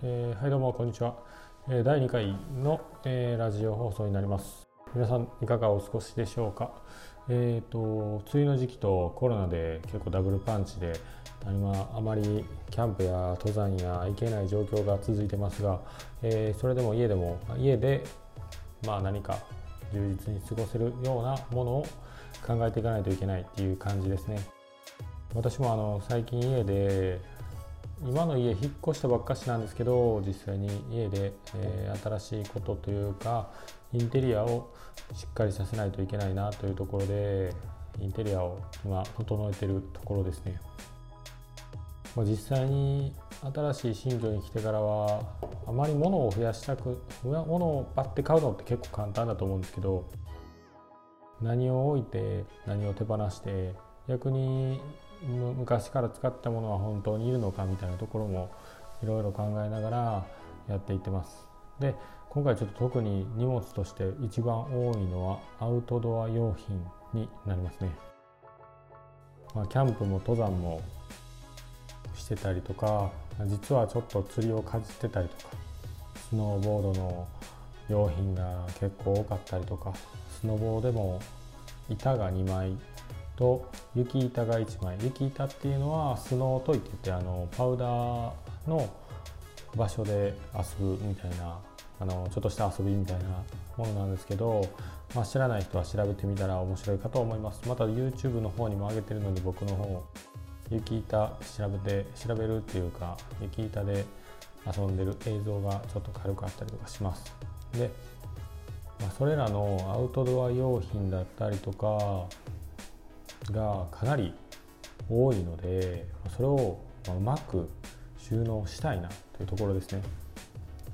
えー、はいどうもこんにちは、えー、第2回の、えー、ラジオ放送になります。皆さんいかがお過ごしでしょうか？えっ、と梅雨の時期とコロナで結構ダブルパンチで今あまりキャンプや登山や行けない状況が続いてますが、えそれでも家でも家でまあ何か充実に過ごせるようなものを考えていかないといけないっていう感じですね。私もあの最近家で今の家引っ越したばっかしなんですけど実際に家で、えー、新しいことというかインテリアをしっかりさせないといけないなというところでインテリアを今整えてるところですね、まあ、実際に新しい新居に来てからはあまり物を増やしたく物をバッて買うのって結構簡単だと思うんですけど何を置いて何を手放して逆に昔から使ったものは本当にいるのかみたいなところもいろいろ考えながらやっていってます。で今回ちょっと特に荷物として一番多いのはアウトドア用品になりますね。まあ、キャンプも登山もしてたりとか実はちょっと釣りをかじってたりとかスノーボードの用品が結構多かったりとかスノボーでも板が2枚と雪板が1枚雪板っていうのはスノートイって言ってあのパウダーの場所で遊ぶみたいなあのちょっとした遊びみたいなものなんですけど、まあ、知らない人は調べてみたら面白いかと思います。また YouTube の方にも上げてるので僕の方雪板調べて調べるっていうか雪板で遊んでる映像がちょっと軽くあったりとかします。で、まあ、それらのアウトドア用品だったりとかがかなり多いのでそれをうまく収納したいなというところですね。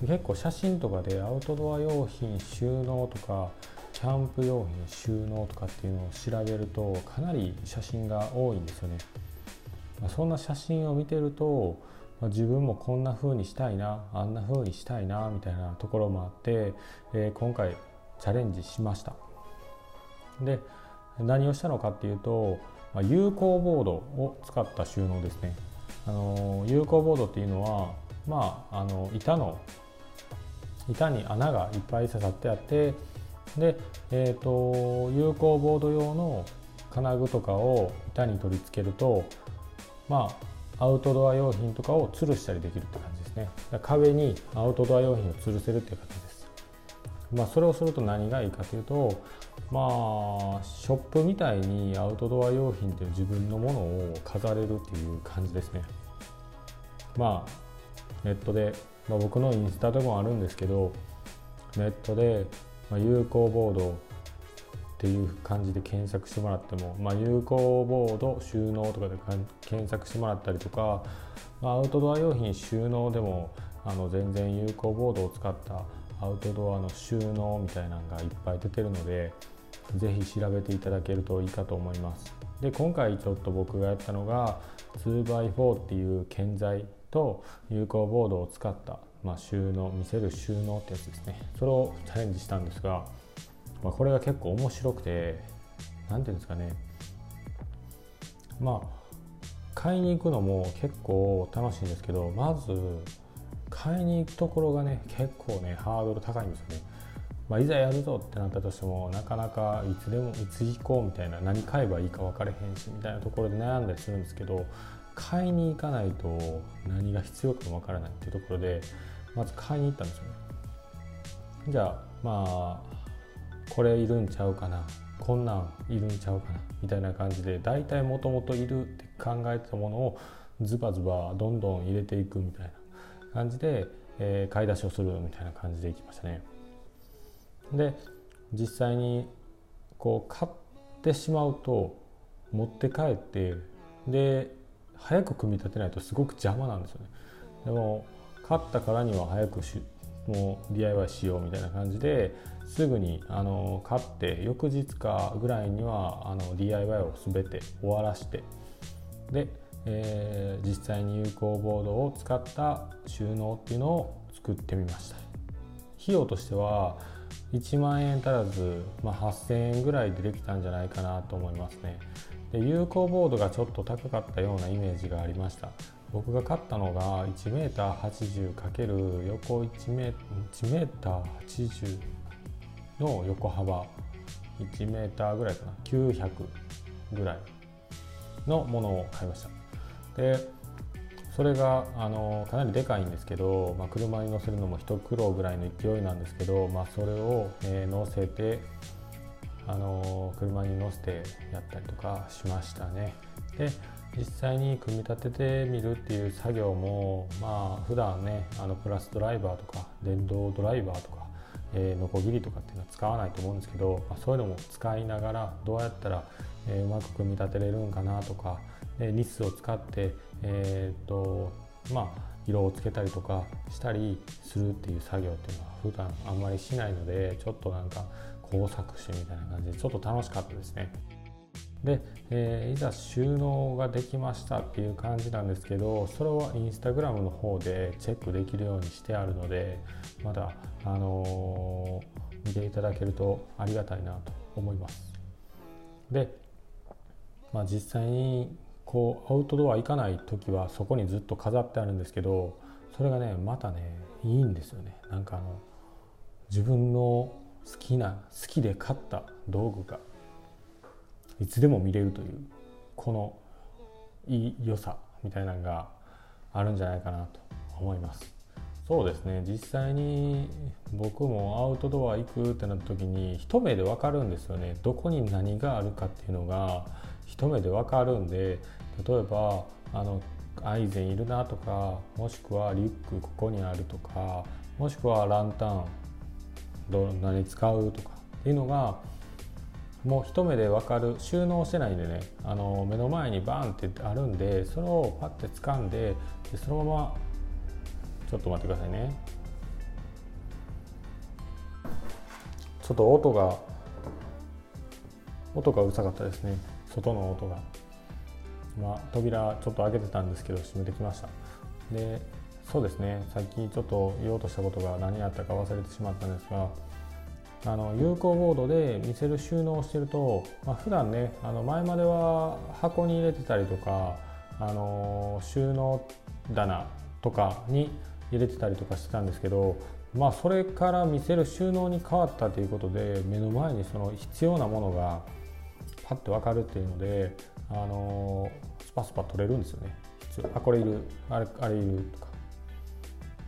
結構写真とかでアウトドア用品収納とかキャンプ用品収納とかっていうのを調べるとかなり写真が多いんですよね。そんな写真を見てると自分もこんな風にしたいなあんな風にしたいなみたいなところもあって、えー、今回チャレンジしました。で何をしたのかっていうと、まあ、有効ボードを使った収納ですね。あの有効ボードっていうのは、まあ、あの板の板に穴がいっぱい刺さってあってで、えーと、有効ボード用の金具とかを板に取り付けるとまあアウトドア用品とかを吊るしたりできるって感じですね壁にアウトドア用品を吊るせるっていう形ですまあそれをすると何がいいかというとまあショップみたいにアウトドア用品っていう自分のものを飾れるっていう感じですね。まあネットで、まあ、僕のインスタでもあるんですけどネットで、まあ、有効ボードっていう感じで検索してもらっても、まあ、有効ボード収納とかで検索してもらったりとか、まあ、アウトドア用品収納でもあの全然有効ボードを使ったアウトドアの収納みたいなのがいっぱい出てるので是非調べていただけるといいかと思います。で今回ちょっと僕がやったのが 2x4 っていう建材と有効ボードを使った、まあ、収納見せる収納ってやつですね。それをチャレンジしたんですが、まあ、これが結構面白くて何ていうんですかね。まあ買いに行くのも結構楽しいんですけどまず買いに行くところがね結構ねハードル高いんですよね。まあ、いざやるぞってなったとしてもなかなかいつでもいつ行こうみたいな何買えばいいか分かれへんしみたいなところで悩んだりするんですけど買いに行かないと何が必要かも分からないっていうところでまず買いに行ったんですよね。じゃあまあこれいるんちゃうかなこんなんいるんちゃうかなみたいな感じで大体もともといるって考えてたものをズバズバどんどん入れていくみたいな感じで、えー、買い出しをするみたいな感じでいきましたね。で実際にこう買ってしまうと持って帰ってで早く組み立てないとすごく邪魔なんですよねでも買ったからには早くしもう DIY しようみたいな感じですぐにあの買って翌日かぐらいにはあの DIY を全て終わらしてで、えー、実際に有効ボードを使った収納っていうのを作ってみました。費用としては1万円足らず、まあ、8000円ぐらいでできたんじゃないかなと思いますね。で有効ボードがちょっと高かったようなイメージがありました。僕が買ったのが 1m80× 横 1m, 1m80 の横幅。1m ぐらいかな。900ぐらいのものを買いました。でそれがあのかなりでかいんですけど、まあ、車に乗せるのも一苦労ぐらいの勢いなんですけど、まあ、それを、えー、乗せてあの車に乗せてやったりとかしましたね。で実際に組み立ててみるっていう作業もまあ普段ねあのプラスドライバーとか電動ドライバーとかえー、ノコギリとかっていうのは使わないと思うんですけど、まあ、そういうのも使いながらどうやったら、えー、うまく組み立てれるんかなとか、ニスを使って、えー、とまあ、色をつけたりとかしたりするっていう作業っていうのは普段あんまりしないのでちょっとなんか工作師みたいな感じでちょっと楽しかったですね。で、えー、いざ収納ができましたっていう感じなんですけどそれはインスタグラムの方でチェックできるようにしてあるのでまだ、あのー、見ていただけるとありがたいなと思いますで、まあ、実際にこうアウトドア行かない時はそこにずっと飾ってあるんですけどそれがねまたねいいんですよね。なんかあの自分の好きな好きで買った道具がいつでも見れるというこのいい良さみたいなのがあるんじゃないかなと思います。そうですね。実際に僕もアウトドア行くってなった時に一目で分かるんですよね。どこに何があるかっていうのが一目で分かるんで例えばあのアイゼンいるなとかもしくはリュックここにあるとかもしくはランタンど何使うとかっていうのがもう一目で分かる収納してないんでね。あの目の前にバンってあるんでそれをパッて掴んででそのままちょっと待ってくださいね。ちょっと音が音がうるさかったですね。外の音が今扉ちょっと開けてたんですけど閉めてきました。でそうですね。さっきちょっと言おうとしたことが何やったか忘れてしまったんですがあの有効ボードで見せる収納をしてると、まあ、普段ねあの前までは箱に入れてたりとかあの収納棚とかに入れてたりとかしてたんですけどまあそれから見せる収納に変わったということで目の前にその必要なものがパッと分かるっていうのであのスパスパ取れるんですよね。あこれいる。あれあれいるとか。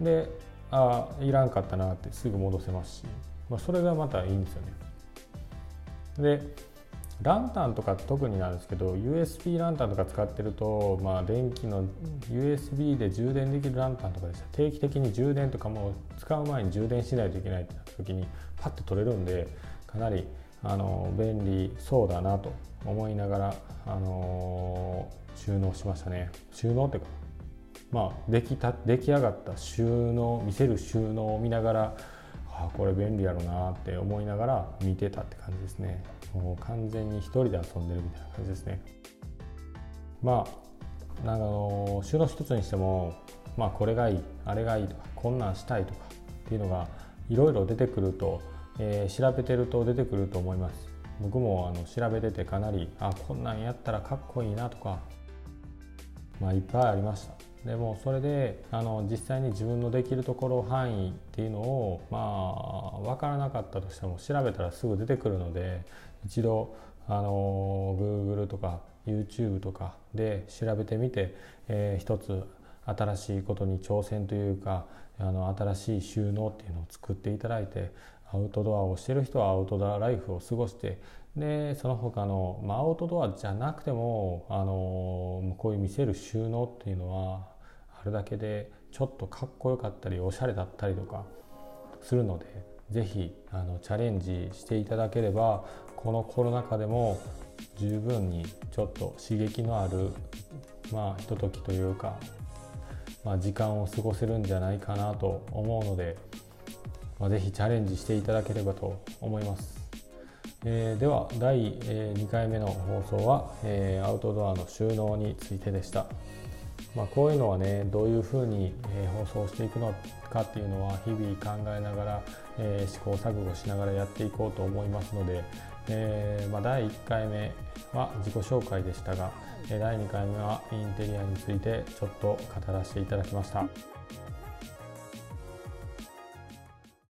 であいらんかったなってすぐ戻せますし。まあ、それがまたいいんですよね。でランタンとか特になんですけど USB ランタンとか使ってると、まあ、電気の USB で充電できるランタンとかでした。定期的に充電とかも使う前に充電しないといけないってなった時にパッと取れるんでかなりあの便利そうだなと思いながら、あの収納しましたね。収納っていうかまあ出来た出来上がった収納見せる収納を見ながらあこれ便利やろなって思いながら見てたって感じですね。もう完全に一人で遊んでるみたいな感じですね。まあなんかあの収納一つにしてもまあこれがいいあれがいいとかこんなんしたいとかっていうのがいろいろ出てくると、えー、調べてると出てくると思います。僕もあの調べててかなりあこんなんやったらかっこいいなとかまあいっぱいありました。でもそれであの実際に自分のできるところ範囲っていうのをまあ分からなかったとしても調べたらすぐ出てくるので一度あの Google とか YouTube とかで調べてみて、えー、一つ新しいことに挑戦というかあの新しい収納っていうのを作っていただいてアウトドアをしてる人はアウトドアライフを過ごしてでその他の、まあ、アウトドアじゃなくてもあのこういう見せる収納っていうのはあるだけでちょっとかっこよかったりおしゃれだったりとかするので是非あのチャレンジしていただければこのコロナ禍でも十分にちょっと刺激のあるまあひとときというか、まあ、時間を過ごせるんじゃないかなと思うので、まあ、是非チャレンジしていただければと思います。えー、では第2回目の放送は、えー、アウトドアの収納についてでした。まあ、こういうのはねどういうふうに、え放送していくのかっていうのは日々考えながら、え試行錯誤しながらやっていこうと思いますので、え、まあ、第1回目は自己紹介でしたが第2回目はインテリアについてちょっと語らせていただきました。